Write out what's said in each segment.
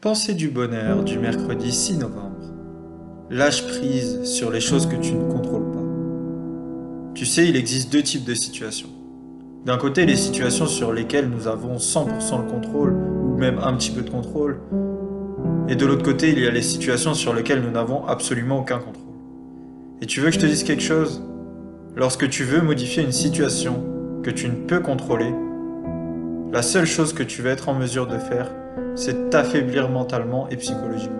Pensée du bonheur du mercredi 6 novembre. Lâche prise sur les choses que tu ne contrôles pas. Tu sais, il existe deux types de situations. D'un côté, les situations sur lesquelles nous avons 100% le contrôle, ou même un petit peu de contrôle. Et de l'autre côté, il y a les situations sur lesquelles nous n'avons absolument aucun contrôle. Et tu veux que je te dise quelque chose? Lorsque tu veux modifier une situation que tu ne peux contrôler, la seule chose que tu vas être en mesure de faire, c'est t'affaiblir mentalement et psychologiquement.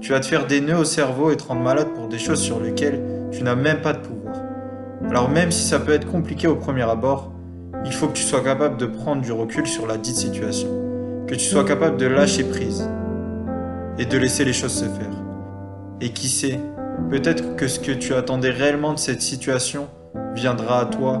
Tu vas te faire des nœuds au cerveau et te rendre malade pour des choses sur lesquelles tu n'as même pas de pouvoir. Alors même si ça peut être compliqué au premier abord, il faut que tu sois capable de prendre du recul sur la dite situation, que tu sois capable de lâcher prise et de laisser les choses se faire. Et qui sait, peut-être que ce que tu attendais réellement de cette situation viendra à toi